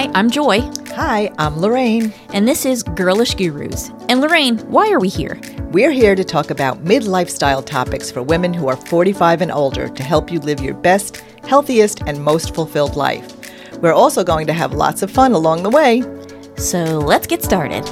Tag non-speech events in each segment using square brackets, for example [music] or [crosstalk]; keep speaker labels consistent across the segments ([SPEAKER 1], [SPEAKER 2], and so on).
[SPEAKER 1] Hi, I'm Joy,
[SPEAKER 2] Hi, I'm Lorraine.
[SPEAKER 1] and this is Girlish Gurus. And Lorraine, why are we here?
[SPEAKER 2] We're here to talk about mid lifestyle topics for women who are 45 and older to help you live your best, healthiest, and most fulfilled life. We're also going to have lots of fun along the way.
[SPEAKER 1] So let's get started.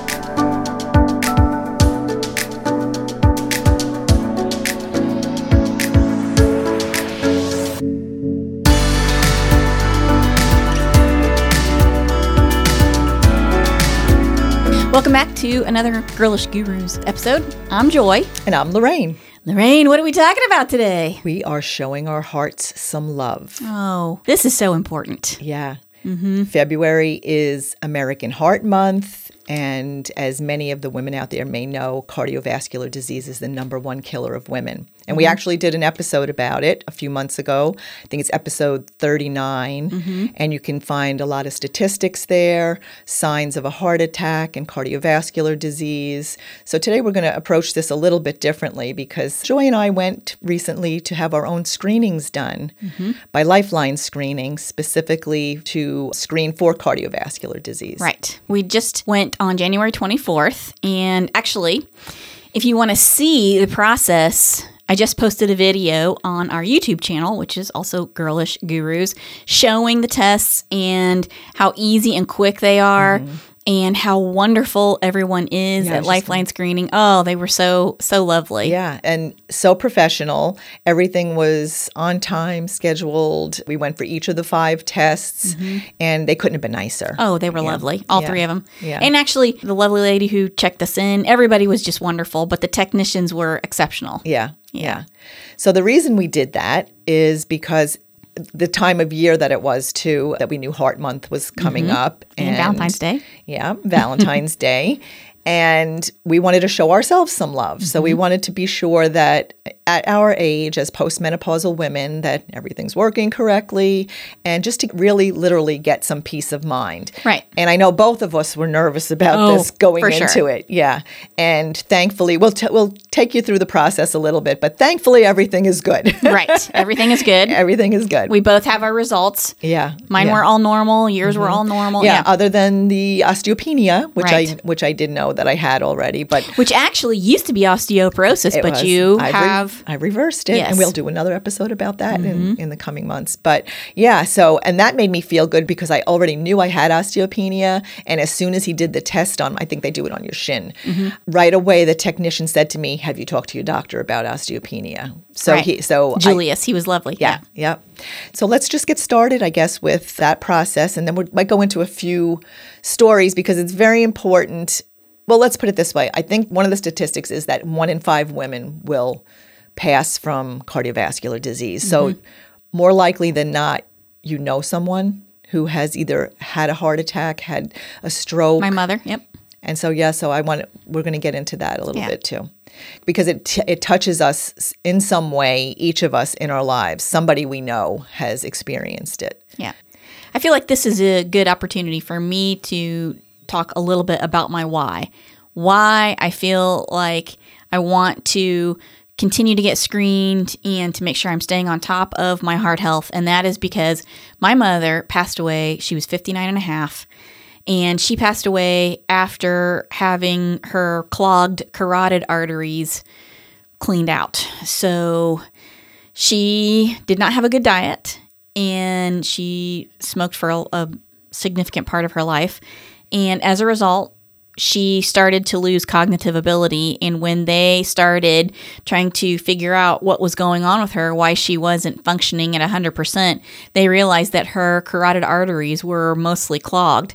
[SPEAKER 1] Welcome back to another Girlish Gurus episode. I'm Joy.
[SPEAKER 2] And I'm Lorraine.
[SPEAKER 1] Lorraine, what are we talking about today?
[SPEAKER 2] We are showing our hearts some love.
[SPEAKER 1] Oh, this is so important.
[SPEAKER 2] Yeah. Mm-hmm. February is American Heart Month. And as many of the women out there may know, cardiovascular disease is the number one killer of women. And we mm-hmm. actually did an episode about it a few months ago. I think it's episode 39. Mm-hmm. And you can find a lot of statistics there, signs of a heart attack and cardiovascular disease. So today we're going to approach this a little bit differently because Joy and I went recently to have our own screenings done mm-hmm. by Lifeline Screening, specifically to screen for cardiovascular disease.
[SPEAKER 1] Right. We just went on January 24th. And actually, if you want to see the process, I just posted a video on our YouTube channel, which is also Girlish Gurus, showing the tests and how easy and quick they are. Mm-hmm. And how wonderful everyone is
[SPEAKER 2] Mm-hmm. Yeah,
[SPEAKER 1] at
[SPEAKER 2] just
[SPEAKER 1] Lifeline screening. Oh, they were so, so lovely.
[SPEAKER 2] Yeah, and so professional. Everything was on time, scheduled. We went for each of the five tests, and they couldn't have been nicer.
[SPEAKER 1] Oh, they were lovely. All
[SPEAKER 2] Yeah.
[SPEAKER 1] three of them.
[SPEAKER 2] Yeah.
[SPEAKER 1] And actually, the lovely lady who checked us in, everybody was just wonderful, but the technicians were exceptional.
[SPEAKER 2] Yeah, yeah. So the reason we did that is because the time of year that it was too that we knew Heart Month was coming mm-hmm. up
[SPEAKER 1] And Valentine's Day.
[SPEAKER 2] Yeah, Valentine's [laughs] Day. And we wanted to show ourselves some love. So
[SPEAKER 1] Mm-hmm.
[SPEAKER 2] we wanted to be sure that at our age as postmenopausal women that everything's working correctly and just to really literally get some peace of mind.
[SPEAKER 1] Right.
[SPEAKER 2] And I know both of us were nervous about
[SPEAKER 1] Oh,
[SPEAKER 2] this going into
[SPEAKER 1] sure.
[SPEAKER 2] it. Yeah. And thankfully, we'll, t- we'll take you through the process a little bit, but thankfully, everything is good. [laughs]
[SPEAKER 1] right. Everything is good.
[SPEAKER 2] everything is good.
[SPEAKER 1] We both have our results.
[SPEAKER 2] yeah.
[SPEAKER 1] Mine
[SPEAKER 2] yeah. Mm-hmm.
[SPEAKER 1] were all normal. Yours were all normal.
[SPEAKER 2] yeah, other than the osteopenia, which I which I did know that I had already, but
[SPEAKER 1] Which actually used to be osteoporosis, but
[SPEAKER 2] was.
[SPEAKER 1] you
[SPEAKER 2] I re-
[SPEAKER 1] have.
[SPEAKER 2] I reversed it,
[SPEAKER 1] Yes. Mm-hmm.
[SPEAKER 2] and we'll do another episode about that in, in the coming months. But yeah, so and that made me feel good because I already knew I had osteopenia, and as soon as he did the test on, I think they do it on your shin,
[SPEAKER 1] Mm-hmm.
[SPEAKER 2] right away the technician said to me, "Have you talked to your doctor about osteopenia?" So
[SPEAKER 1] Right.
[SPEAKER 2] he, so I-
[SPEAKER 1] Julius, he was lovely.
[SPEAKER 2] yeah, yeah. So let's just get started, I guess, with that process, and then we might go into a few stories because it's very important. Well, let's put it this way: I think one of the statistics is that one in five women will pass from cardiovascular disease. So, mm-hmm. more likely than not, you know someone who has either had a heart attack, had a stroke,
[SPEAKER 1] My mother. Yep.
[SPEAKER 2] and so yeah, so I want we're going to get into that a little
[SPEAKER 1] Yeah.
[SPEAKER 2] bit too, because it t- it touches us in some way, each of us in our lives. Somebody we know has experienced it.
[SPEAKER 1] Yeah. I feel like this is a good opportunity for me to talk a little bit about my why. Why I feel like I want to continue to get screened and to make sure I'm staying on top of my heart health. And that is because my mother passed away. She was 59 and a half. And she passed away after having her clogged carotid arteries cleaned out. So she did not have a good diet and she smoked for a, a significant part of her life. And as a result, she started to lose cognitive ability. And when they started trying to figure out what was going on with her, why she wasn't functioning at 100%, they realized that her carotid arteries were mostly clogged.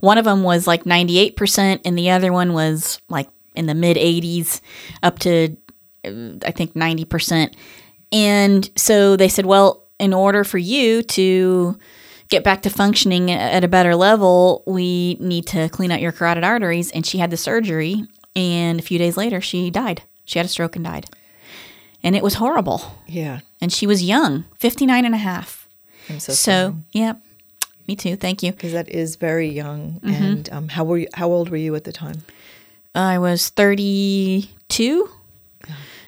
[SPEAKER 1] One of them was like 98%, and the other one was like in the mid 80s, up to uh, I think 90%. And so they said, well, in order for you to get back to functioning at a better level, we need to clean out your carotid arteries. And she had the surgery. And a few days later, she died. She had a stroke and died. And it was horrible.
[SPEAKER 2] Yeah,
[SPEAKER 1] And she was young, 59 and a half.
[SPEAKER 2] I'm so
[SPEAKER 1] So, yeah, me too. Thank you.
[SPEAKER 2] because that is very young.
[SPEAKER 1] Mm-hmm.
[SPEAKER 2] And um, how were you? How old were you at the time?
[SPEAKER 1] I was 32.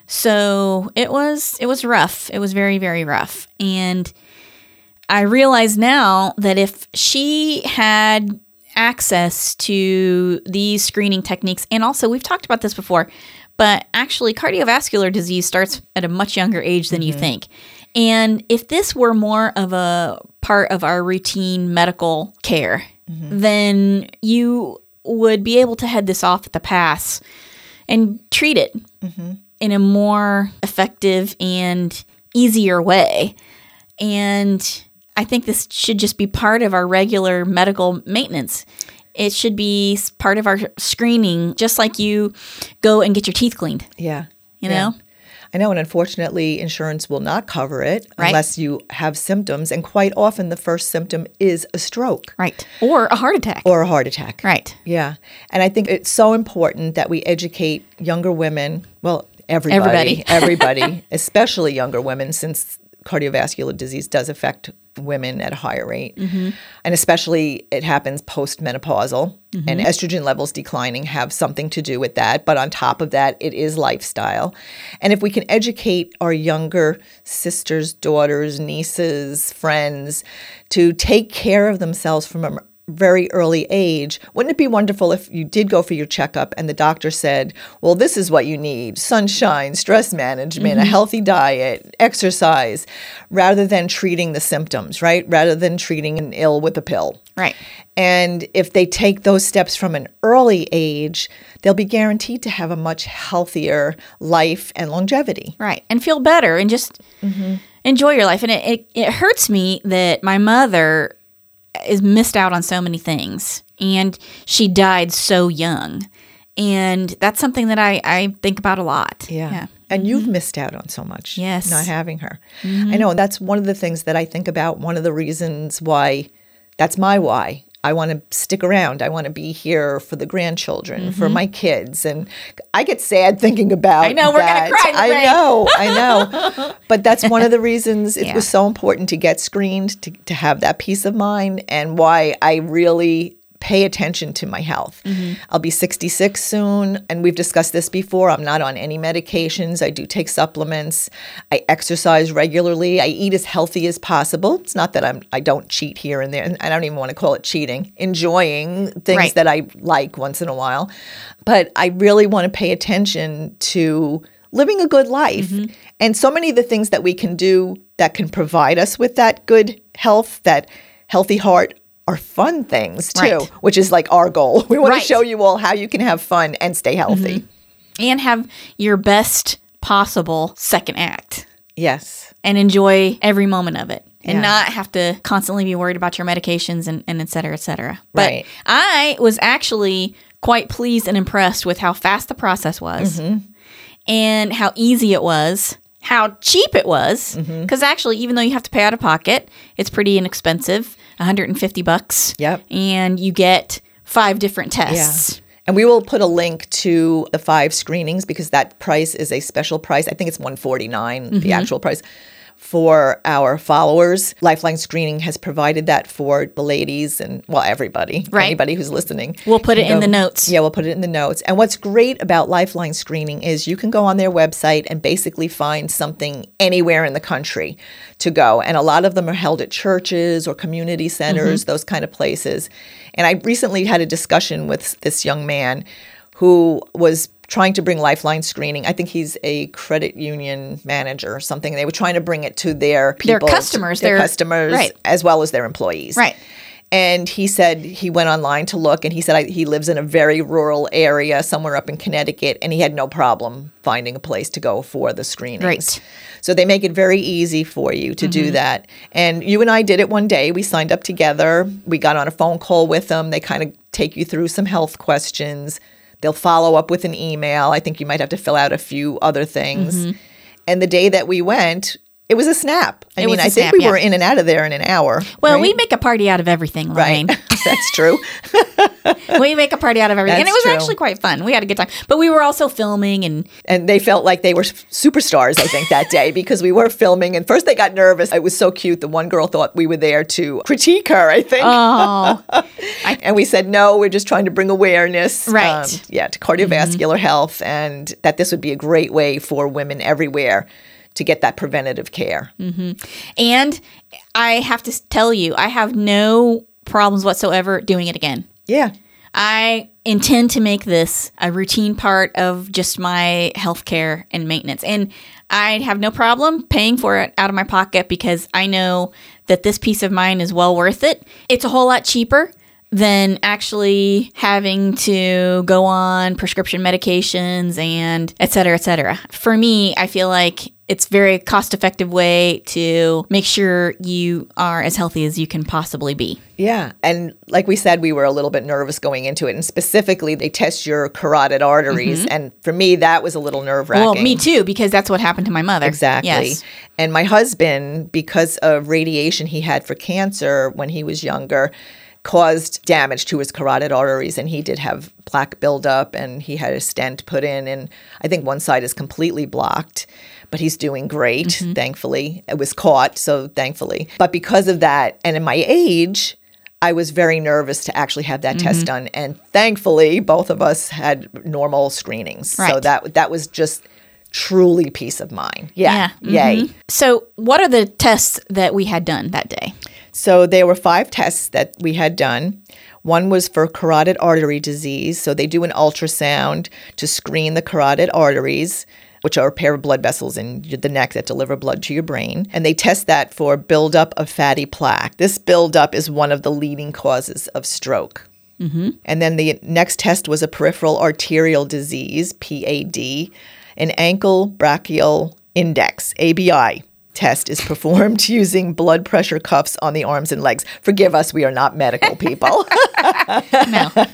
[SPEAKER 1] So it was it was rough. It was very very rough. And I realize now that if she had access to these screening techniques, and also we've talked about this before, but actually, cardiovascular disease starts at a much younger age than you mm-hmm. think. And if this were more of a part of our routine medical care, mm-hmm. then you would be able to head this off at the pass and treat it mm-hmm. in a more effective and easier way. And I think this should just be part of our regular medical maintenance. It should be part of our screening, just like you go and get your teeth cleaned.
[SPEAKER 2] Yeah.
[SPEAKER 1] You
[SPEAKER 2] Yeah.
[SPEAKER 1] know?
[SPEAKER 2] I know, and unfortunately, insurance will not cover it
[SPEAKER 1] Right.
[SPEAKER 2] unless you have symptoms. And quite often, the first symptom is a stroke
[SPEAKER 1] Right. Or a heart attack.
[SPEAKER 2] or a heart attack.
[SPEAKER 1] right.
[SPEAKER 2] Yeah. And I think it's so important that we educate younger women, well, everybody,
[SPEAKER 1] Everybody. [laughs]
[SPEAKER 2] everybody, especially younger women, since cardiovascular disease does affect women at a higher rate. And especially it happens postmenopausal. And estrogen levels declining have something to do with that. But on top of that, it is lifestyle. And if we can educate our younger sisters, daughters, nieces, friends to take care of themselves from a very early age, wouldn't it be wonderful if you did go for your checkup and the doctor said, Well, this is what you need sunshine, stress management, a mm-hmm. healthy diet, exercise, rather than treating the symptoms, right? Rather than treating an ill with a pill.
[SPEAKER 1] Right.
[SPEAKER 2] And if they take those steps from an early age, they'll be guaranteed to have a much healthier life and longevity.
[SPEAKER 1] Right. And feel better and just mm-hmm. enjoy your life. And it, it, it hurts me that my mother is missed out on so many things and she died so young. And that's something that I, I think about a lot. Yeah.
[SPEAKER 2] And you've mm-hmm. missed out on so much.
[SPEAKER 1] Yes.
[SPEAKER 2] Not having her. I mm-hmm. know. That's one of the things that I think about. One of the reasons why that's my why. I want to stick around. I want to be here for the grandchildren, for mm-hmm. my kids. And I get sad thinking about
[SPEAKER 1] I know, we're gonna cry
[SPEAKER 2] I know, I know. [laughs] But that's one of the reasons it
[SPEAKER 1] Yeah.
[SPEAKER 2] was so important to get screened, to, to have that peace of mind, and why I really pay attention to my health.
[SPEAKER 1] Mm-hmm.
[SPEAKER 2] I'll be 66 soon, and we've discussed this before. I'm not on any medications. I do take supplements. I exercise regularly. I eat as healthy as possible. It's not that I'm I don't cheat here and there. and I don't even want to call it cheating. Enjoying things
[SPEAKER 1] Right.
[SPEAKER 2] that I like once in a while. But I really want to pay attention to living a good life.
[SPEAKER 1] Mm-hmm.
[SPEAKER 2] And so many of the things that we can do that can provide us with that good health, that healthy heart, are fun things too,
[SPEAKER 1] Right.
[SPEAKER 2] which is like our goal. [laughs] We want
[SPEAKER 1] Right.
[SPEAKER 2] to show you all how you can have fun and stay healthy.
[SPEAKER 1] And have your best possible second act
[SPEAKER 2] Yes.
[SPEAKER 1] and enjoy every moment of it. And
[SPEAKER 2] Yeah.
[SPEAKER 1] not have to constantly be worried about your medications and, and et cetera, et cetera. But
[SPEAKER 2] Right.
[SPEAKER 1] I was actually quite pleased and impressed with how fast the process was
[SPEAKER 2] Mm-hmm.
[SPEAKER 1] and how easy it was, how cheap it was.
[SPEAKER 2] Mm-hmm.
[SPEAKER 1] Because actually, even though you have to pay out of pocket, it's pretty inexpensive 150 bucks.
[SPEAKER 2] Yep.
[SPEAKER 1] And you get five different tests.
[SPEAKER 2] And we will put a link to the five screenings because that price is a special price. I think it's 149
[SPEAKER 1] Mm-hmm.
[SPEAKER 2] the actual price for our followers. Lifeline Screening has provided that for the ladies and well everybody,
[SPEAKER 1] Right.
[SPEAKER 2] anybody who's listening.
[SPEAKER 1] We'll put it in the notes.
[SPEAKER 2] Yeah, we'll put it in the notes. And what's great about Lifeline Screening is you can go on their website and basically find something anywhere in the country to go. And a lot of them are held at churches or community centers,
[SPEAKER 1] Mm-hmm.
[SPEAKER 2] those kind of places. And I recently had a discussion with this young man who was trying to bring lifeline screening. I think he's a credit union manager or something. They were trying to bring it to their
[SPEAKER 1] Their
[SPEAKER 2] people,
[SPEAKER 1] customers,
[SPEAKER 2] their
[SPEAKER 1] their-
[SPEAKER 2] customers,
[SPEAKER 1] right.
[SPEAKER 2] as well as their employees.
[SPEAKER 1] Right.
[SPEAKER 2] And he said he went online to look, and he said I, he lives in a very rural area, somewhere up in Connecticut, and he had no problem finding a place to go for the screenings.
[SPEAKER 1] Right. Mm-hmm.
[SPEAKER 2] So they make it very easy for you to do that. And you and I did it one day. We signed up together. We got on a phone call with them. They kind of take you through some health questions. They'll follow up with an email. I think you might have to fill out a few other things. And the day that we went, it was a snap. I
[SPEAKER 1] Mm-hmm. It
[SPEAKER 2] mean, I think we
[SPEAKER 1] yeah.
[SPEAKER 2] were in and out of there in an hour.
[SPEAKER 1] Well,
[SPEAKER 2] right?
[SPEAKER 1] we make a party out of everything, Lorraine.
[SPEAKER 2] Right. [laughs] [laughs] That's true. [laughs]
[SPEAKER 1] we make a party out of everything. and it was
[SPEAKER 2] true.
[SPEAKER 1] actually quite fun. We had a good time. But we were also filming and
[SPEAKER 2] And they felt like they were superstars, I think, that day because we were filming. And first they got nervous. It was so cute. The one girl thought we were there to critique her, I think.
[SPEAKER 1] oh, [laughs]
[SPEAKER 2] and we said, no, we're just trying to bring awareness. um,
[SPEAKER 1] Right. Mm-hmm.
[SPEAKER 2] yeah, to cardiovascular health and that this would be a great way for women everywhere to get that preventative care.
[SPEAKER 1] And I have to tell you, I have no problems whatsoever doing it again.
[SPEAKER 2] Yeah.
[SPEAKER 1] I intend to make this a routine part of just my healthcare and maintenance. And I have no problem paying for it out of my pocket because I know that this peace of mind is well worth it. It's a whole lot cheaper than actually having to go on prescription medications and et cetera, et cetera. For me, I feel like it's very cost effective way to make sure you are as healthy as you can possibly be.
[SPEAKER 2] Yeah. And like we said, we were a little bit nervous going into it. And specifically, they test your carotid arteries. Mm-hmm. And for me, that was a little nerve wracking.
[SPEAKER 1] Well, me too, because that's what happened to my mother.
[SPEAKER 2] Exactly.
[SPEAKER 1] Yes.
[SPEAKER 2] And my husband, because of radiation he had for cancer when he was younger, caused damage to his carotid arteries and he did have plaque buildup and he had a stent put in and I think one side is completely blocked but he's doing great thankfully. It was caught so thankfully. But because of that and in my age I was very nervous to actually have that test done and thankfully both of us had normal screenings. So that that was just truly peace of mind. Yeah,
[SPEAKER 1] Yeah.
[SPEAKER 2] yay.
[SPEAKER 1] Mhm. So, what are the tests that we had done that day?
[SPEAKER 2] So there were five tests that we had done. One was for carotid artery disease. So they do an ultrasound to screen the carotid arteries, which are a pair of blood vessels in the neck that deliver blood to your brain. And they test that for buildup of fatty plaque. This buildup is one of the leading causes of stroke. Mm-hmm. And then the next test was a peripheral arterial disease, PAD, an ankle brachial index, ABI. Test is performed [laughs] using blood pressure cuffs on the arms and legs. Forgive us, we are not medical people. [laughs]
[SPEAKER 1] No. [laughs]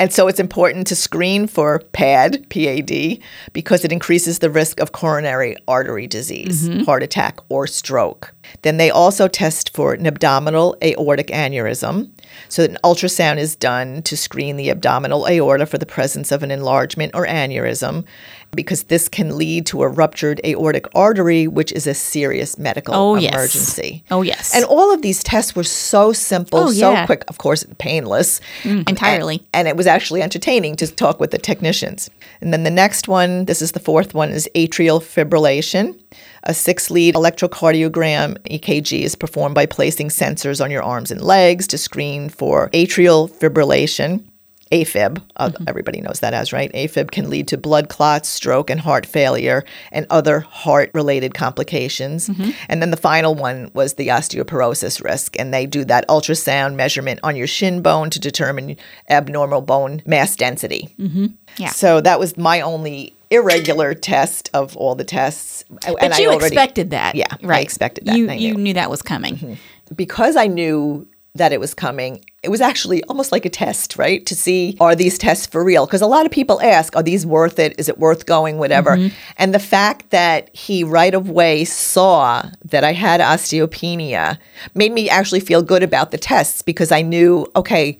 [SPEAKER 2] And so it's important to screen for PAD, PAD, because it increases the risk of coronary artery disease, mm-hmm. heart attack, or stroke. Then they also test for an abdominal aortic aneurysm. So an ultrasound is done to screen the abdominal aorta for the presence of an enlargement or aneurysm, because this can lead to a ruptured aortic artery, which is a serious medical
[SPEAKER 1] Oh, yes.
[SPEAKER 2] emergency.
[SPEAKER 1] Oh, yes.
[SPEAKER 2] And all of these tests were so simple,
[SPEAKER 1] Oh,
[SPEAKER 2] so
[SPEAKER 1] yeah.
[SPEAKER 2] quick, of course, painless.
[SPEAKER 1] Mm, entirely.
[SPEAKER 2] And, and it was actually entertaining to talk with the technicians. And then the next one, this is the fourth one, is atrial fibrillation. A six lead electrocardiogram EKG is performed by placing sensors on your arms and legs to screen for atrial fibrillation. AFib, uh, mm-hmm. everybody knows that as, right? AFib can lead to blood clots, stroke, and heart failure, and other heart related complications. Mm-hmm. And then the final one was the osteoporosis risk, and they do that ultrasound measurement on your shin bone to determine abnormal bone mass density. Mm-hmm.
[SPEAKER 1] Yeah.
[SPEAKER 2] So that was my only irregular test of all the tests.
[SPEAKER 1] But you expected that.
[SPEAKER 2] Yeah,
[SPEAKER 1] right.
[SPEAKER 2] I expected that,
[SPEAKER 1] You,
[SPEAKER 2] and
[SPEAKER 1] you
[SPEAKER 2] knew.
[SPEAKER 1] knew that was coming.
[SPEAKER 2] because I knew that it was coming, it was actually almost like a test, right? To see are these tests for real? Because a lot of people ask, are these worth it? Is it worth going? Whatever. Mm-hmm. And the fact that he right away saw that I had osteopenia made me actually feel good about the tests because I knew, okay,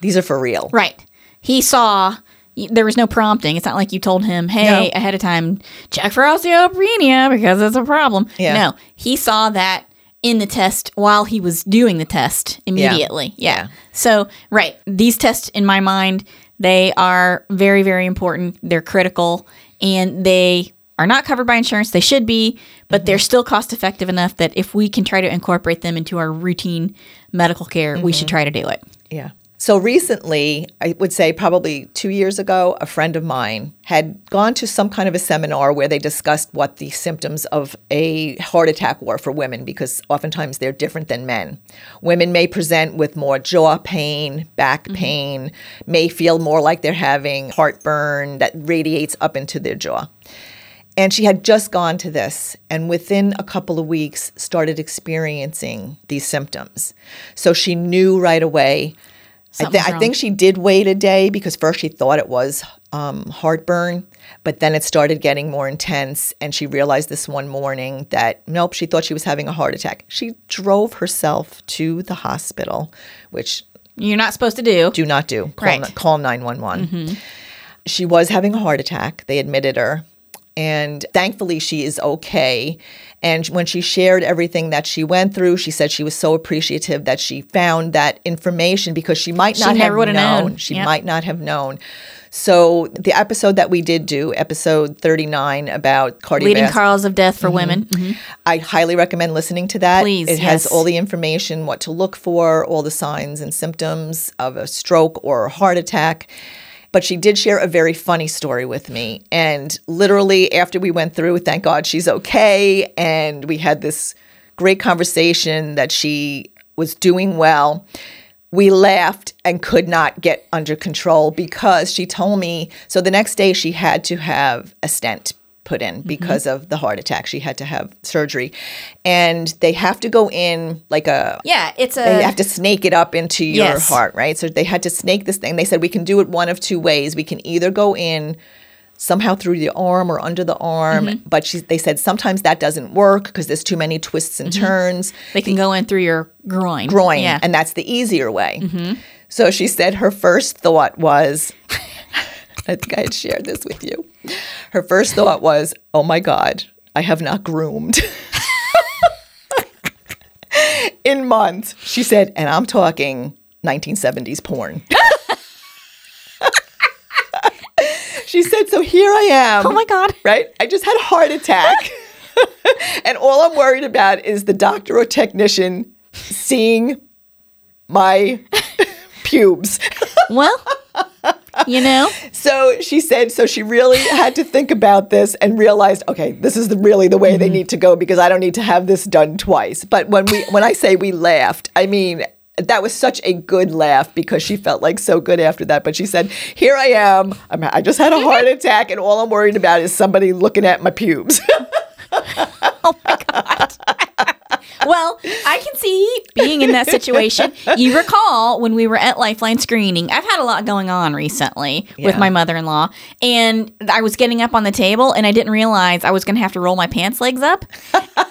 [SPEAKER 2] these are for real.
[SPEAKER 1] Right. He saw there was no prompting. It's not like you told him, "Hey,
[SPEAKER 2] No.
[SPEAKER 1] ahead of time, check for osteopenia because it's a problem."
[SPEAKER 2] Yeah.
[SPEAKER 1] No, he saw that in the test while he was doing the test immediately. Yeah.
[SPEAKER 2] Yeah.
[SPEAKER 1] So, right, these tests in my mind, they are very very important. They're critical and they are not covered by insurance. They should be, but they're mm-hmm. still cost effective enough that if we can try to incorporate them into our routine medical care, we should mm-hmm. try to do it.
[SPEAKER 2] Yeah. So recently, I would say probably two years ago, a friend of mine had gone to some kind of a seminar where they discussed what the symptoms of a heart attack were for women because oftentimes they're different than men. Women may present with more jaw pain, back mm-hmm. pain, may feel more like they're having heartburn that radiates up into their jaw. And she had just gone to this and within a couple of weeks started experiencing these symptoms. So she knew right away. I, thi- I think she did wait a day because first she thought it was um, heartburn, but then it started getting more intense. And she realized this one morning that nope, she thought she was having a heart attack. She drove herself to the hospital, which
[SPEAKER 1] You're not supposed to do.
[SPEAKER 2] do not do. Call,
[SPEAKER 1] Right.
[SPEAKER 2] call 911. She was having a heart attack. They admitted her. And thankfully she is okay. And when she shared everything that she went through, she said she was so appreciative that she found that information because she might
[SPEAKER 1] She
[SPEAKER 2] not
[SPEAKER 1] never
[SPEAKER 2] have known.
[SPEAKER 1] known.
[SPEAKER 2] She
[SPEAKER 1] Yep.
[SPEAKER 2] might not have known. So the episode that we did do, episode 39 about cardiovascular
[SPEAKER 1] Leading cause of death for women. Mhm.
[SPEAKER 2] I highly recommend listening to that.
[SPEAKER 1] Please,
[SPEAKER 2] it has all the information, what to look for, all the signs and symptoms of a stroke or a heart attack. But she did share a very funny story with me. And literally, after we went through, thank God she's okay. And we had this great conversation that she was doing well. We laughed and could not get under control because she told me so the next day she had to have a stent put in mm-hmm. because of the heart attack. She had to have surgery. And they have to go in like a
[SPEAKER 1] Yeah, it's a.
[SPEAKER 2] they have to snake it up into your
[SPEAKER 1] Yes.
[SPEAKER 2] heart, right? So they had to snake this thing. They said we can do it one of two ways. We can either go in somehow through the arm or under the arm,
[SPEAKER 1] Mm-hmm.
[SPEAKER 2] but she, they said sometimes that doesn't work because there's too many twists and mm-hmm. turns
[SPEAKER 1] they can go in through your groin.
[SPEAKER 2] groin,
[SPEAKER 1] Yeah.
[SPEAKER 2] and that's the easier way. Mm-hmm. So she said her first thought was, I think I had shared this with you. Her first thought was, "Oh my God, I have not groomed." [laughs] In months, she said, and I'm talking 1970s porn. [laughs] she said, So here I am.
[SPEAKER 1] oh my God.
[SPEAKER 2] Right? I just had a heart attack. [laughs] and all I'm worried about is the doctor or technician seeing my pubes.
[SPEAKER 1] Well, you know, [laughs]
[SPEAKER 2] So she said, so she really had to think about this and realized, okay, this is the, really the way
[SPEAKER 1] Mm-hmm.
[SPEAKER 2] they need to go because I don't need to have this done twice. But when we, when I say we laughed, I mean that was such a good laugh because she felt like so good after that. But she said, here I am, I'm, I just had a heart attack, and all I'm worried about is somebody looking at my pubes. [laughs] [laughs]
[SPEAKER 1] well, I can see being in that situation. You recall when we were at Lifeline screening, I've had a lot going on recently with my mother in law, and I was getting up on the table and I didn't realize I was going to have to roll my pants legs up.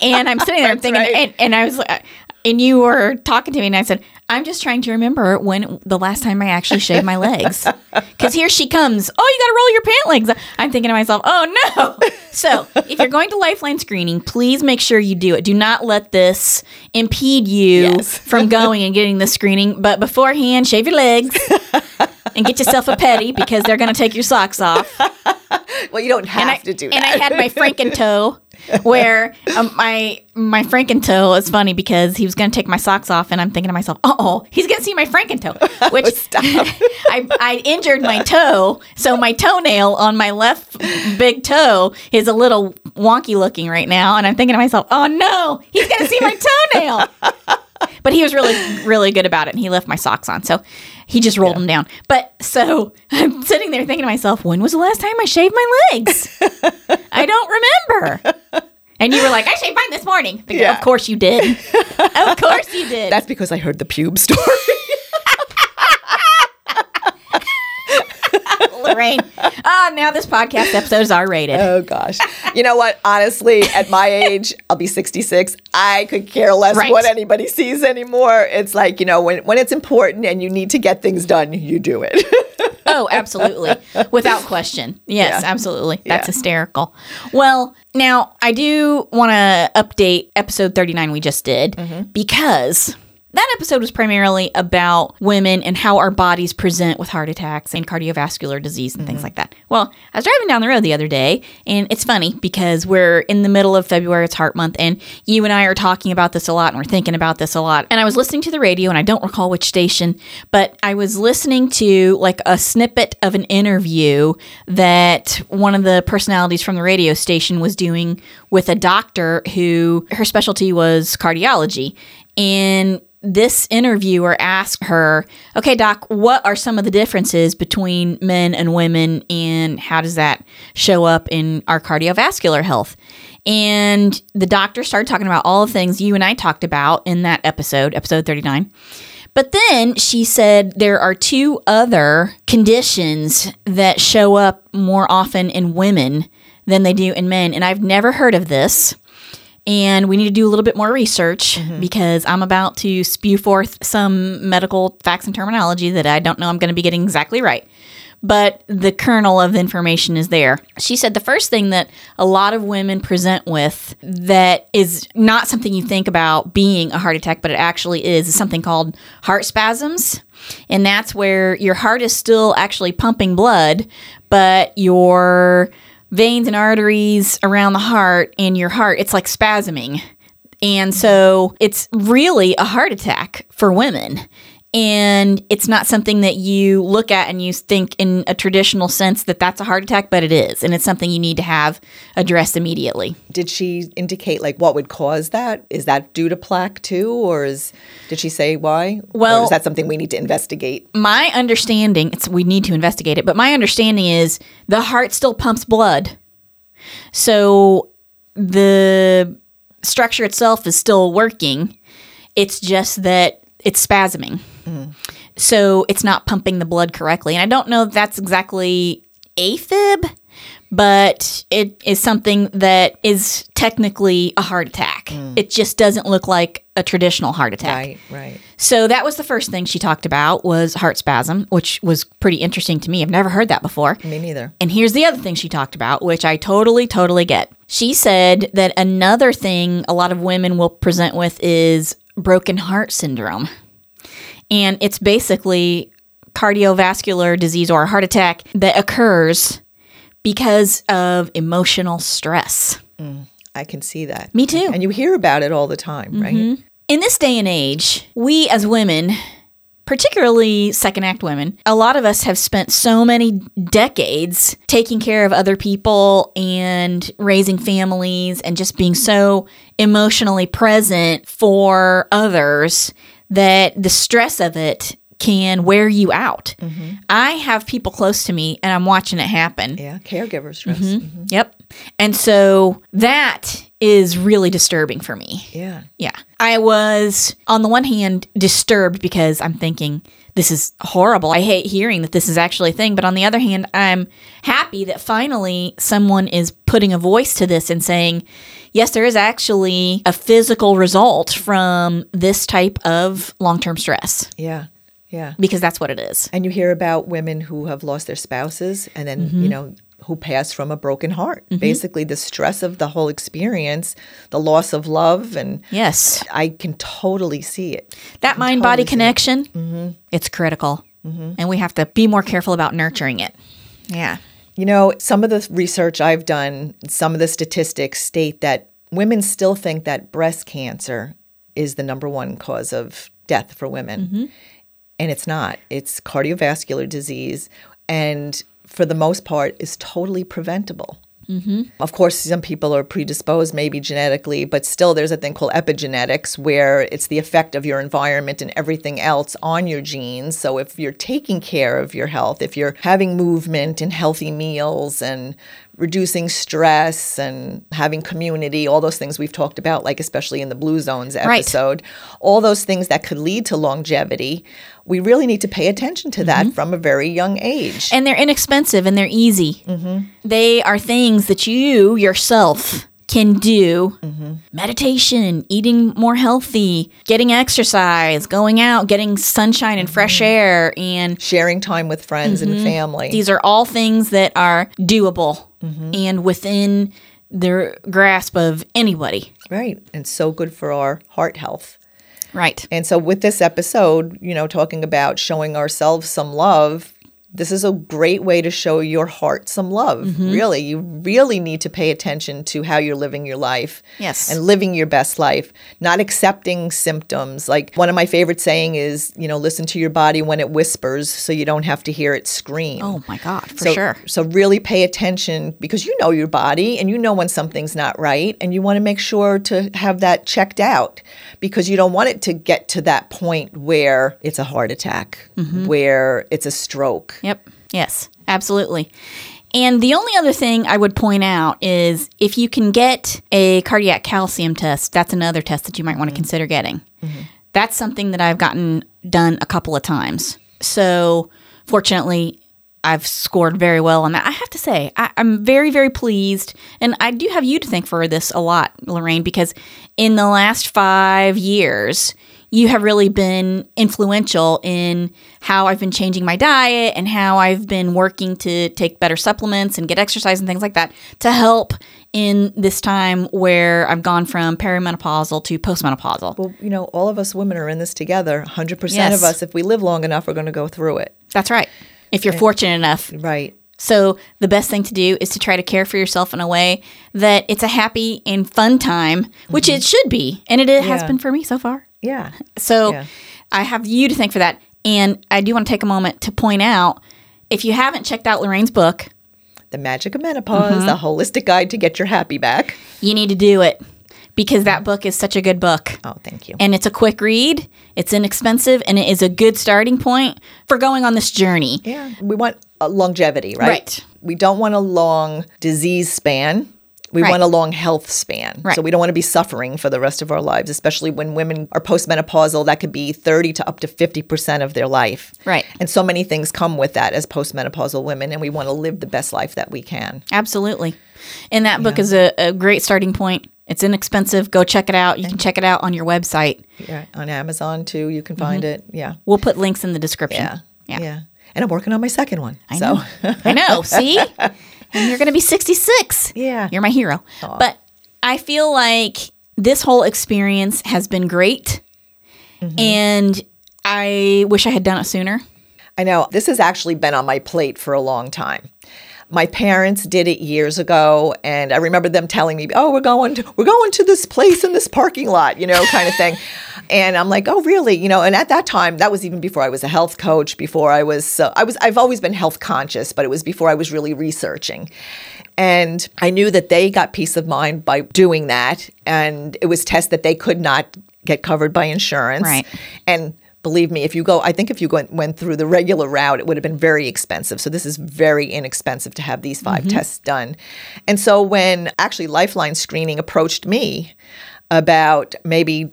[SPEAKER 1] And I'm sitting there [laughs] thinking,
[SPEAKER 2] right.
[SPEAKER 1] and, and I was like, and you were talking to me, and I said, I'm just trying to remember when the last time I actually shaved my legs. [laughs] Because here she comes. Oh, you got to roll your pant legs. I'm thinking to myself, oh no. [laughs] So if you're going to Lifeline screening, please make sure you do it. Do not let this impede you
[SPEAKER 2] Yes.
[SPEAKER 1] from going and getting the screening. But beforehand, shave your legs [laughs] and get yourself a petty because they're going to take your socks off
[SPEAKER 2] well, you don't have
[SPEAKER 1] I,
[SPEAKER 2] to do that. and.
[SPEAKER 1] I had my Franken-toe where um, my my Franken-toe is funny because he was going to take my socks off and I'm thinking to myself, oh, he's going to see my Franken-toe, [laughs] which
[SPEAKER 2] Stop. [laughs]
[SPEAKER 1] I, I injured my toe. So my toenail on my left big toe is a little wonky looking right now. And I'm thinking to myself, oh no, he's going to see my toenail. [laughs] But he was really, really good about it, and he left my socks on, so he just rolled them down. But so [laughs] I'm sitting there thinking to myself, when was the last time I shaved my legs? I don't remember. And you were like, I shaved mine this morning.
[SPEAKER 2] Yeah.
[SPEAKER 1] Of course you did. [laughs] of course you did.
[SPEAKER 2] That's because I heard the pube story.
[SPEAKER 1] Lorraine. Ah, now this podcast episode is R rated.
[SPEAKER 2] Oh gosh. You know what? Honestly, at my age, I'll be 66. I could care less
[SPEAKER 1] Right.
[SPEAKER 2] what anybody sees anymore. It's like, you know, when when it's important and you need to get things done, you do it. [laughs]
[SPEAKER 1] Oh, absolutely. Without question. Yes,
[SPEAKER 2] Yeah.
[SPEAKER 1] absolutely. That's
[SPEAKER 2] Yeah.
[SPEAKER 1] hysterical. Well, now I do want to update episode 39 we just did
[SPEAKER 2] Mm-hmm.
[SPEAKER 1] because that episode was primarily about women and how our bodies present with heart attacks and cardiovascular disease and
[SPEAKER 2] Mm-hmm.
[SPEAKER 1] things like that. Well, I was driving down the road the other day, and it's funny because we're in the middle of February, it's Heart Month, and you and I are talking about this a lot and we're thinking about this a lot. And I was listening to the radio, and I don't recall which station, but I was listening to like a snippet of an interview that one of the personalities from the radio station was doing with a doctor who her specialty was cardiology. And this interviewer asked her, Okay, doc, what are some of the differences between men and women, and how does that show up in our cardiovascular health? And the doctor started talking about all the things you and I talked about in that episode, episode 39. But then she said there are two other conditions that show up more often in women than they do in men. And I've never heard of this. And we need to do a little bit more research mm-hmm. because I'm about to spew forth some medical facts and terminology that I don't know I'm going to be getting exactly right. but the kernel of information is there. She said the first thing that a lot of women present with that is not something you think about being a heart attack, but it actually is, is something called heart spasms. And that's where your heart is still actually pumping blood, but your veins and arteries around the heart and your heart, it's like spasming. And so it's really a heart attack for women. And it's not something that you look at and you think in a traditional sense that that's a heart attack, but it is. And it's something you need to have addressed immediately.
[SPEAKER 2] Did she indicate like what would cause that? Is that due to plaque too, or is did she say why?
[SPEAKER 1] Well-
[SPEAKER 2] or is that something we need to investigate?
[SPEAKER 1] My understanding, it's we need to investigate it, but my understanding is the heart still pumps blood. So the structure itself is still working. It's just that it's spasming. So it's not pumping the blood correctly. And I don't know if that's exactly AFib, but it is something that is technically a heart attack. Mm. It just doesn't look like a traditional heart attack.
[SPEAKER 2] Right, right.
[SPEAKER 1] So that was the first thing she talked about was heart spasm, which was pretty interesting to me. I've never heard that before.
[SPEAKER 2] Me neither.
[SPEAKER 1] And here's the other thing she talked about, which I totally, totally get. She said that another thing a lot of women will present with is broken heart syndrome. And it's basically cardiovascular disease or a heart attack that occurs because of emotional stress.
[SPEAKER 2] I can see that.
[SPEAKER 1] Me too.
[SPEAKER 2] And you hear about it all the time, right? Mm-hmm.
[SPEAKER 1] In this day and age, we as women, particularly second act women, a lot of us have spent so many decades taking care of other people and raising families and just being so emotionally present for others that the stress of it can wear you out. I have people close to me and I'm watching it happen.
[SPEAKER 2] Yeah, caregiver stress.
[SPEAKER 1] Mm-hmm. Yep. And so that is really disturbing for me.
[SPEAKER 2] Yeah.
[SPEAKER 1] Yeah. I was, on the one hand, disturbed because I'm thinking, this is horrible. I hate hearing that this is actually a thing. But on the other hand, I'm happy that finally someone is putting a voice to this and saying, yes, there is actually a physical result from this type of long term stress
[SPEAKER 2] Yeah. Yeah.
[SPEAKER 1] because that's what it is.
[SPEAKER 2] And you hear about women who have lost their spouses and then,
[SPEAKER 1] Mm-hmm.
[SPEAKER 2] you know, who pass from a broken heart. Mm-hmm. Basically, the stress of the whole experience, the loss of love, and
[SPEAKER 1] Yes.
[SPEAKER 2] I can totally see it.
[SPEAKER 1] That mind body
[SPEAKER 2] totally see it.
[SPEAKER 1] connection, mm-hmm. it's critical. Mm-hmm. And we have to be more careful about nurturing it. Yeah.
[SPEAKER 2] You know, some of the research I've done, some of the statistics state that women still think that breast cancer is the number one cause of death for women. Mm-hmm. And it's not. It's cardiovascular disease and for the most part is totally preventable. Mm-hmm. Of course, some people are predisposed, maybe genetically, but still there's a thing called epigenetics where it's the effect of your environment and everything else on your genes. So if you're taking care of your health, if you're having movement and healthy meals and reducing stress and having community, all those things we've talked about, like especially in the Blue Zones
[SPEAKER 1] Right.
[SPEAKER 2] episode, all those things that could lead to longevity, we really need to pay attention to that mm-hmm. from a very young age.
[SPEAKER 1] And they're inexpensive and they're easy. Mm-hmm. They are things that you yourself can do mm-hmm. meditation, eating more healthy, getting exercise, going out, getting sunshine and fresh air. And
[SPEAKER 2] Sharing time with friends and family.
[SPEAKER 1] these are all things that are doable Mm-hmm. and within their grasp of anybody.
[SPEAKER 2] Right. And so good for our heart health.
[SPEAKER 1] Right.
[SPEAKER 2] And so, with this episode, you know, talking about showing ourselves some love, this is a great way to show your heart some love. Really, you really need to pay attention to how you're living your life.
[SPEAKER 1] Yes.
[SPEAKER 2] And living your best life, not accepting symptoms. Like one of my favorite saying is, you know, listen to your body when it whispers so you don't have to hear it scream.
[SPEAKER 1] Oh my God, for
[SPEAKER 2] so,
[SPEAKER 1] sure.
[SPEAKER 2] So really pay attention because you know your body and you know when something's not right and you want to make sure to have that checked out because you don't want it to get to that point where it's a heart attack,
[SPEAKER 1] Mm-hmm.
[SPEAKER 2] where it's a stroke.
[SPEAKER 1] Yep. Yes, absolutely. And the only other thing I would point out is if you can get a cardiac calcium test, that's another test that you might want to mm-hmm. consider getting. Mm-hmm. That's something that I've gotten done a couple of times. So, fortunately, I've scored very well on that. I have to say, I, I'm very, very pleased. And I do have you to thank for this a lot, Lorraine, because in the last five years, you have really been influential in how I've been changing my diet and how I've been working to take better supplements and get exercise and things like that to help in this time where I've gone from perimenopausal to postmenopausal.
[SPEAKER 2] Well, you know, all of us women are in this together. 100%
[SPEAKER 1] Yes.
[SPEAKER 2] of us, if we live long enough, we're going to go through it.
[SPEAKER 1] That's right. If you're fortunate enough.
[SPEAKER 2] Right.
[SPEAKER 1] So the best thing to do is to try to care for yourself in a way that it's a happy and fun time, which mm-hmm. it should be. And it has
[SPEAKER 2] Yeah.
[SPEAKER 1] been for me so far.
[SPEAKER 2] Yeah.
[SPEAKER 1] So
[SPEAKER 2] Yeah.
[SPEAKER 1] I have you to thank for that. And I do want to take a moment to point out if you haven't checked out Lorraine's book,
[SPEAKER 2] The Magic of Menopause,
[SPEAKER 1] Mm-hmm.
[SPEAKER 2] the holistic guide to get your happy back.
[SPEAKER 1] you need to do it because that book is such a good book.
[SPEAKER 2] Oh, thank you.
[SPEAKER 1] And it's a quick read, it's inexpensive, and it is a good starting point for going on this journey.
[SPEAKER 2] Yeah. We want longevity, right?
[SPEAKER 1] Right.
[SPEAKER 2] We don't want a long disease span. We
[SPEAKER 1] Right.
[SPEAKER 2] want a long health span.
[SPEAKER 1] Right.
[SPEAKER 2] So we don't want to be suffering for the rest of our lives, especially when women are postmenopausal. That could be 30 to up to 50% of their life.
[SPEAKER 1] Right.
[SPEAKER 2] And so many things come with that as postmenopausal women, and we want to live the best life that we can.
[SPEAKER 1] Absolutely. And that book is a, a great starting point. It's inexpensive. Go check it out. You can check it out on your website.
[SPEAKER 2] Yeah. On Amazon, too, you can find mm-hmm. it. Yeah.
[SPEAKER 1] We'll put links in the description.
[SPEAKER 2] Yeah.
[SPEAKER 1] Yeah.
[SPEAKER 2] Yeah. And I'm working on my second one.
[SPEAKER 1] I
[SPEAKER 2] so
[SPEAKER 1] know. I know. [laughs] See? And you're going to be 66.
[SPEAKER 2] Yeah.
[SPEAKER 1] You're my hero. But I feel like this whole experience has been great.
[SPEAKER 2] Mm-hmm.
[SPEAKER 1] And I wish I had done it sooner.
[SPEAKER 2] I know this has actually been on my plate for a long time. My parents did it years ago, and I remember them telling me, "Oh, we're going to we're going to this place in this parking lot," you know, kind of thing. [laughs] And I'm like, "Oh, really?" You know. And at that time, that was even before I was a health coach. Before I was, uh, I was, I've always been health conscious, but it was before I was really researching. And I knew that they got peace of mind by doing that, and it was tests that they could not get covered by insurance.
[SPEAKER 1] Right.
[SPEAKER 2] And believe me, if you go, I think if you went, went through the regular route, it would have been very expensive. So this is very inexpensive to have these 5 mm-hmm. tests done. And so when actually Lifeline Screening approached me about maybe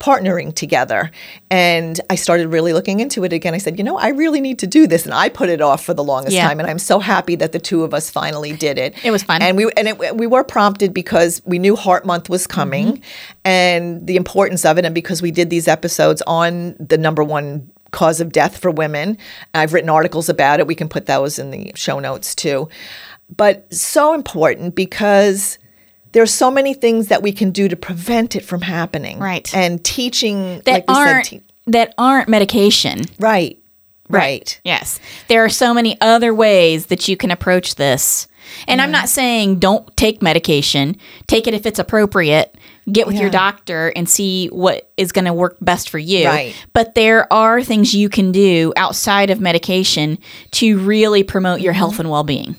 [SPEAKER 2] partnering together and I started really looking into it again. I said, you know, I really need to do this. And I put it off for the longest
[SPEAKER 1] Yeah.
[SPEAKER 2] time. And I'm so happy that the two of us finally did it.
[SPEAKER 1] It was fun.
[SPEAKER 2] And we and it, we were prompted because we knew Heart Month was coming
[SPEAKER 1] Mm-hmm.
[SPEAKER 2] and the importance of it, and because we did these episodes on the number one cause of death for women. I've written articles about it. We can put those in the show notes too. But so important because there's so many things that we can do to prevent it from happening.
[SPEAKER 1] Right.
[SPEAKER 2] And teaching
[SPEAKER 1] That
[SPEAKER 2] like
[SPEAKER 1] aren't
[SPEAKER 2] said, te-
[SPEAKER 1] that aren't medication.
[SPEAKER 2] right. Right.
[SPEAKER 1] Yes. There are so many other ways that you can approach this. And I'm not saying don't take medication. Take it if it's appropriate. Get with your doctor and see what is going to work best for you.
[SPEAKER 2] Right.
[SPEAKER 1] But there are things you can do outside of medication to really promote your health mm-hmm. and well being.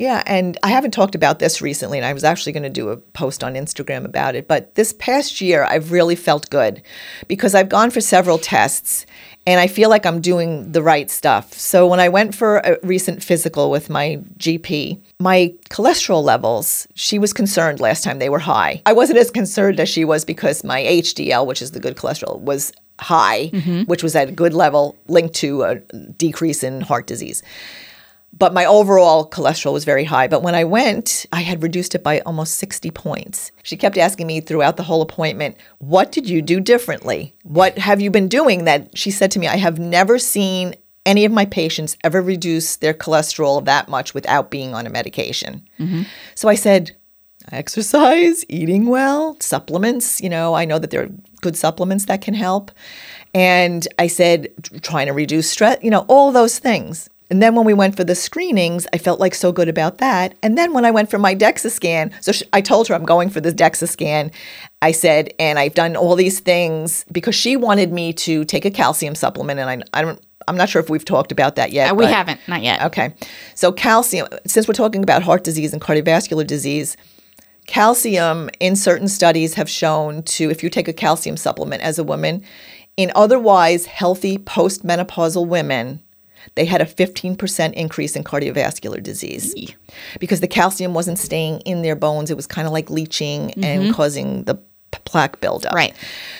[SPEAKER 2] Yeah, and I haven't talked about this recently, and I was actually going to do a post on Instagram about it. But this past year, I've really felt good because I've gone for several tests and I feel like I'm doing the right stuff. So when I went for a recent physical with my GP, my cholesterol levels, she was concerned last time they were high. I wasn't as concerned as she was because my HDL, which is the good cholesterol, was high, mm-hmm. which was at a good level linked to a decrease in heart disease but my overall cholesterol was very high. But when I went, I had reduced it by almost 60 points. She kept asking me throughout the whole appointment, What did you do differently? What have you been doing that? She said to me, I have never seen any of my patients ever reduce their cholesterol that much without being on a medication. Mm-hmm. So I said, exercise, eating well, supplements. You know, I know that there are good supplements that can help. And I said, trying to reduce stress, you know, all those things. And then when we went for the screenings, I felt like so good about that. And then when I went for my DEXA scan, so sh I told her I'm going for this DEXA scan. I said, and I've done all these things because she wanted me to take a calcium supplement. And I, I don't, I'm not sure if we've talked about that yet.
[SPEAKER 1] Uh, we
[SPEAKER 2] but-
[SPEAKER 1] haven't, not yet.
[SPEAKER 2] Okay. So, calcium, since we're talking about heart disease and cardiovascular disease, calcium in certain studies have shown to, if you take a calcium supplement as a woman, in otherwise healthy postmenopausal women, they had a 15% increase in cardiovascular disease because the calcium wasn't staying in their bones. It was kind of like leaching and mm-hmm. causing the plaque buildup.
[SPEAKER 1] Right.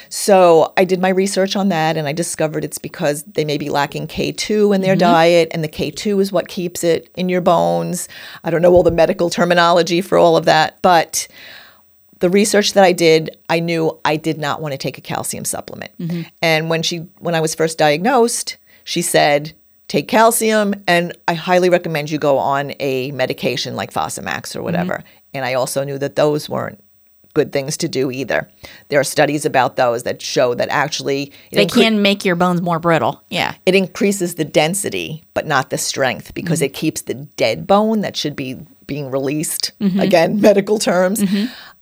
[SPEAKER 2] So I did my research on that and I discovered it's because they may be lacking K2 in their mm-hmm. diet, and the K2 is what keeps it in your bones. I don't know all the medical terminology for all of that, but the research that I did, I knew I did not want to take a calcium supplement. Mm-hmm. And when she when I was first diagnosed, she said, take calcium and I highly recommend you go on a medication like Fosamax or whatever. Mm-hmm. And I also knew that those weren't good things to do either. There are studies about those that show that actually
[SPEAKER 1] They
[SPEAKER 2] incre-
[SPEAKER 1] can make your bones more brittle. Yeah.
[SPEAKER 2] it increases the density but not the strength because mm-hmm. it keeps the dead bone that should be being released mm-hmm. again [laughs] medical terms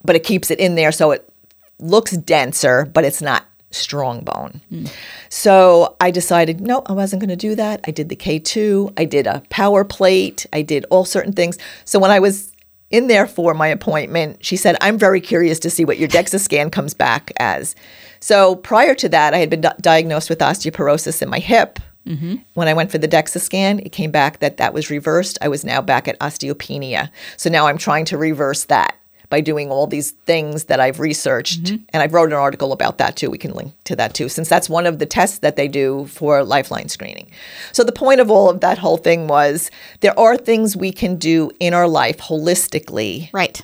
[SPEAKER 2] but it keeps it in there so it looks denser but it's not strong bone hmm. so i decided no i wasn't going to do that i did the k2 i did a power plate i did all certain things so when i was in there for my appointment, she said, I'm very curious to see what your DEXA scan comes back as. So prior to that, I had been di- diagnosed with osteoporosis in my hip. Mm-hmm. When I went for the DEXA scan, it came back that that was reversed. I was now back at osteopenia. So now I'm trying to reverse that by doing all these things that I've researched. Mm-hmm. And I've wrote an article about that too. We can link to that too, since that's one of the tests that they do for lifeline screening. So the point of all of that whole thing was there are things we can do in our life holistically
[SPEAKER 1] Right.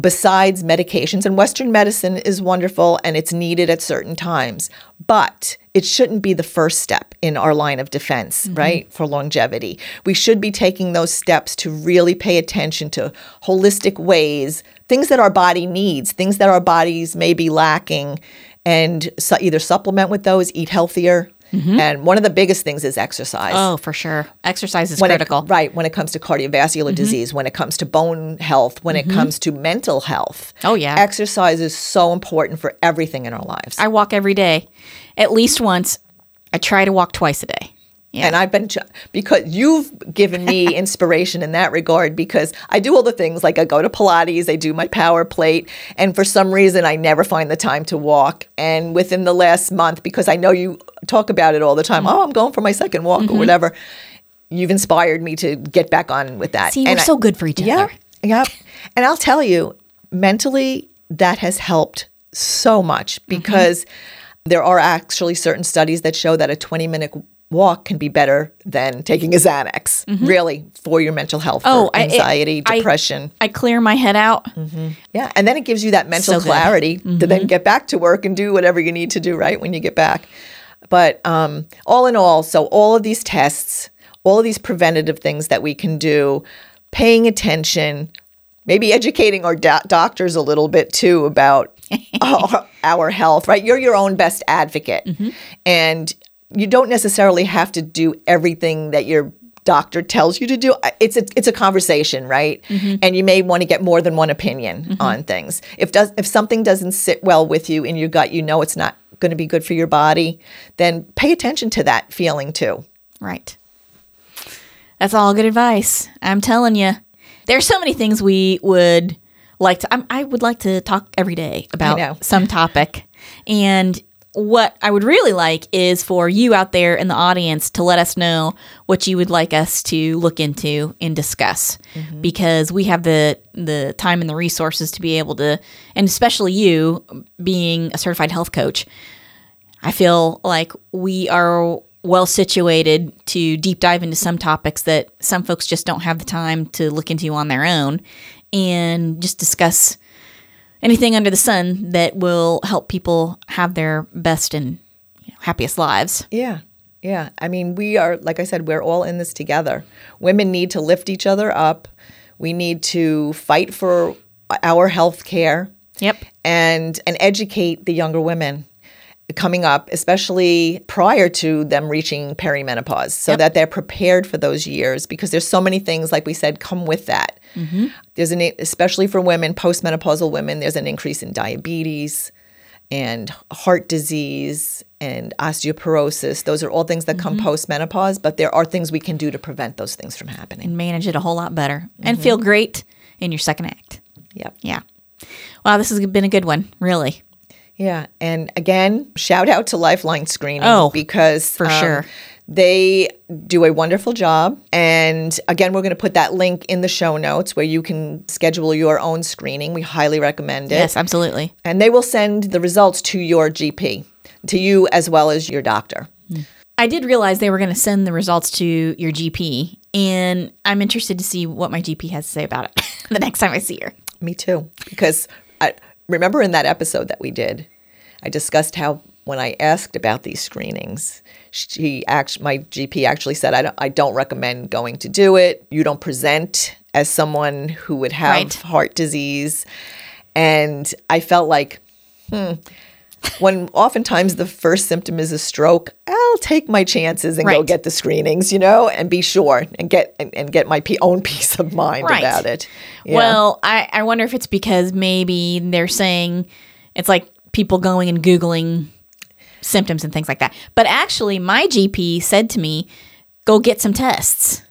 [SPEAKER 2] Besides medications. And Western medicine is wonderful and it's needed at certain times, but it shouldn't be the first step in our line of defense, mm-hmm. right? For longevity. We should be taking those steps to really pay attention to holistic ways, things that our body needs, things that our bodies may be lacking, and su- either supplement with those, eat healthier. And one of the biggest things is exercise
[SPEAKER 1] Oh, for sure. Exercise is
[SPEAKER 2] when it-
[SPEAKER 1] critical.
[SPEAKER 2] right when it comes to cardiovascular
[SPEAKER 1] Mm-hmm.
[SPEAKER 2] disease when it comes to bone health when it comes to mental health
[SPEAKER 1] Oh, yeah.
[SPEAKER 2] exercise is so important for everything in our lives
[SPEAKER 1] I walk every day, at least once. I try to walk twice a day. Yeah.
[SPEAKER 2] and i've been ch- because you've given me [laughs] inspiration in that regard because i do all the things like i go to pilates i do my power plate and for some reason i never find the time to walk and within the last month because i know you talk about it all the
[SPEAKER 1] Mm-hmm.
[SPEAKER 2] time oh i'm going for my second walk or whatever you've inspired me to get back on with that
[SPEAKER 1] See, we're
[SPEAKER 2] And I-
[SPEAKER 1] so good for each other.
[SPEAKER 2] yeah. [laughs] And I'll tell you, mentally, that has helped so much
[SPEAKER 1] Mm-hmm.
[SPEAKER 2] because there are actually certain studies that show that a 20 minute walk can be better than taking a Xanax, really, for your mental health,
[SPEAKER 1] Oh,
[SPEAKER 2] for
[SPEAKER 1] I- it-
[SPEAKER 2] anxiety,
[SPEAKER 1] I-
[SPEAKER 2] depression.
[SPEAKER 1] I clear my head out.
[SPEAKER 2] yeah. And then it gives you that mental
[SPEAKER 1] So good. Mm-hmm.
[SPEAKER 2] clarity to then get back to work and do whatever you need to do, right, when you get back. But um, all in all, so all of these tests, all of these preventative things that we can do, paying attention, maybe educating our do- doctors a little bit too about [laughs] our, our health, right? You're your own best advocate. And you don't necessarily have to do everything that your doctor tells you to do. It's a it's a conversation, right? Mm-hmm. And you may want to get more than one opinion mm-hmm. on things. If does if something doesn't sit well with you in your gut, you know it's not going to be good for your body, then pay attention to that feeling too.
[SPEAKER 1] Right. That's all good advice. I'm telling you. There's so many things we would like to. I'm, I would like to talk every day about some topic. And what I would really like is for you out there in the audience to let us know what you would like us to look into and discuss. Mm-hmm. Because we have the the time and the resources to be able to and especially you being a certified health coach I feel like we are well situated to deep dive into some topics that some folks just don't have the time to look into on their own and just discuss anything under the sun that will help people have their best and you know, happiest lives.
[SPEAKER 2] Yeah. Yeah. I mean, we are, like I said, we're all in this together. Women need to lift each other up. We need to fight for our health care
[SPEAKER 1] Yep.
[SPEAKER 2] and and educate the younger women coming up, especially prior to them reaching perimenopause, so that they're prepared for those years because there's so many things, like we said, come with that. Mm-hmm. There's an especially for women, postmenopausal women, there's an increase in diabetes and heart disease and osteoporosis. Those are all things that come mm-hmm. postmenopause, but there are things we can do to prevent those things from happening.
[SPEAKER 1] And manage it a whole lot better and mm-hmm. feel great in your second act.
[SPEAKER 2] Yep.
[SPEAKER 1] Yeah. Wow, this has been a good one, really.
[SPEAKER 2] Yeah, and again, shout out to Lifeline Screening
[SPEAKER 1] Oh,
[SPEAKER 2] because
[SPEAKER 1] for
[SPEAKER 2] um,
[SPEAKER 1] sure.
[SPEAKER 2] they do a wonderful job. And again, we're going to put that link in the show notes where you can schedule your own screening. We highly recommend it.
[SPEAKER 1] Yes, absolutely.
[SPEAKER 2] And they will send the results to your GP, to you as well as your doctor.
[SPEAKER 1] I did realize they were going to send the results to your GP, and I'm interested to see what my GP has to say about it [laughs] the next time I see her.
[SPEAKER 2] Me too, because I, remember in that episode that we did, I discussed how when I asked about these screenings, she actually, my GP actually said, I don't, I don't recommend going to do it. You don't present as someone who would have
[SPEAKER 1] Right.
[SPEAKER 2] heart disease. And I felt like, hmm, when oftentimes the first symptom is a stroke, I'll take my chances and go get the screenings, you know, and be sure and get and, and get my pe- own [laughs] peace of mind
[SPEAKER 1] Right.
[SPEAKER 2] about it. Yeah.
[SPEAKER 1] Well, I, I wonder if it's because maybe they're saying it's like people going and Googling symptoms and things like that. But actually, my GP said to me, go get some tests.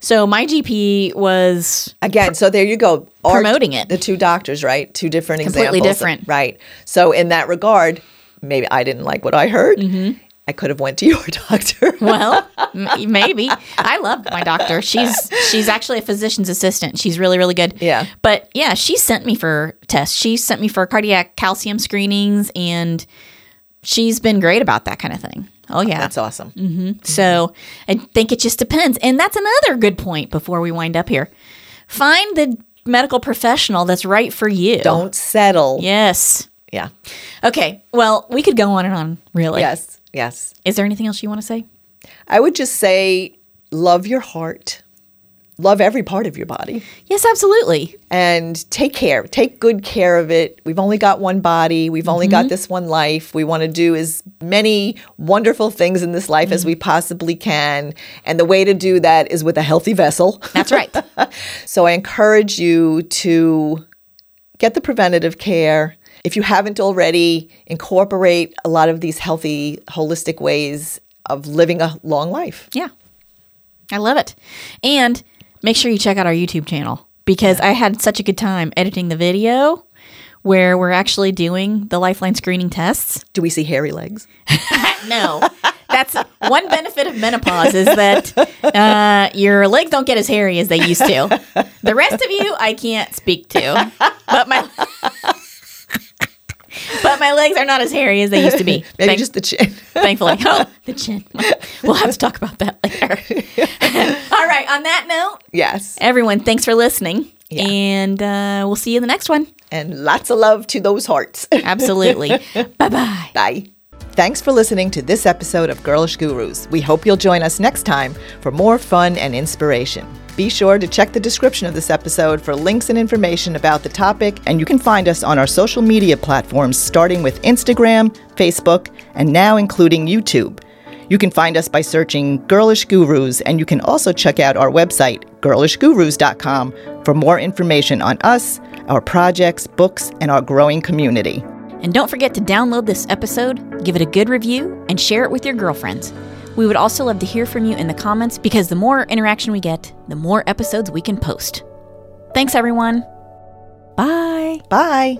[SPEAKER 1] So my GP was
[SPEAKER 2] Again, so there you go. Our-
[SPEAKER 1] Promoting it.
[SPEAKER 2] The two doctors, right? Two different
[SPEAKER 1] Completely
[SPEAKER 2] examples.
[SPEAKER 1] different.
[SPEAKER 2] Right. So in that regard, maybe I didn't like what I heard.
[SPEAKER 1] Mm-hmm.
[SPEAKER 2] I could have went to [laughs] your doctor.
[SPEAKER 1] well, m- maybe. I love my doctor. She's she's actually a physician's assistant. She's really really good.
[SPEAKER 2] Yeah.
[SPEAKER 1] But yeah, she sent me for tests. She sent me for cardiac calcium screenings and she's been great about that kind of thing. Oh yeah.
[SPEAKER 2] That's awesome.
[SPEAKER 1] Mm-hmm. So I think it just depends. And that's another good point before we wind up here. Find the medical professional that's right for you.
[SPEAKER 2] Don't settle.
[SPEAKER 1] Yes.
[SPEAKER 2] Yeah.
[SPEAKER 1] Okay. Well, we could go on and on, really.
[SPEAKER 2] Yes. Yes.
[SPEAKER 1] Is there anything else you want to say?
[SPEAKER 2] I would just say love your heart. Love every part of your body
[SPEAKER 1] Yes, absolutely.
[SPEAKER 2] and take care. Take good care of it. We've only got one body. We've only got mm-hmm. this one life. We want to do as many wonderful things in this life as mm-hmm. we possibly can. And the way to do that is with a healthy vessel.
[SPEAKER 1] That's right. [laughs]
[SPEAKER 2] So I encourage you to get the preventative care. If you haven't already, incorporate a lot of these healthy, holistic ways of living a long life.
[SPEAKER 1] yeah. I love it. And make sure you check out our YouTube channel because I had such a good time editing the video where we're actually doing the Lifeline screening tests.
[SPEAKER 2] Do we see hairy legs? [laughs]
[SPEAKER 1] No. That's one benefit of menopause is that uh, your legs don't get as hairy as they used to. The rest of you, I can't speak to, but my [laughs] but my legs are not as hairy as they used to be. [laughs]
[SPEAKER 2] Maybe
[SPEAKER 1] Thank-
[SPEAKER 2] just the chin.
[SPEAKER 1] thankfully. Oh, the chin. We'll have to talk about that later. Right. On that note,
[SPEAKER 2] yes.
[SPEAKER 1] everyone, thanks for listening,
[SPEAKER 2] Yeah.
[SPEAKER 1] and uh, we'll see you in the next one.
[SPEAKER 2] And lots of love to those hearts. [laughs]
[SPEAKER 1] Absolutely. bye bye.
[SPEAKER 2] Bye. Thanks for listening to this episode of Girlish Gurus. We hope you'll join us next time for more fun and inspiration. Be sure to check the description of this episode for links and information about the topic, and you can find us on our social media platforms starting with Instagram, Facebook, and now including YouTube. You can find us by searching Girlish Gurus, and you can also check out our website, girlishgurus.com, for more information on us, our projects, books, and our growing community.
[SPEAKER 1] And don't forget to download this episode, give it a good review, and share it with your girlfriends. We would also love to hear from you in the comments because the more interaction we get, the more episodes we can post. Thanks, everyone. Bye.
[SPEAKER 2] Bye.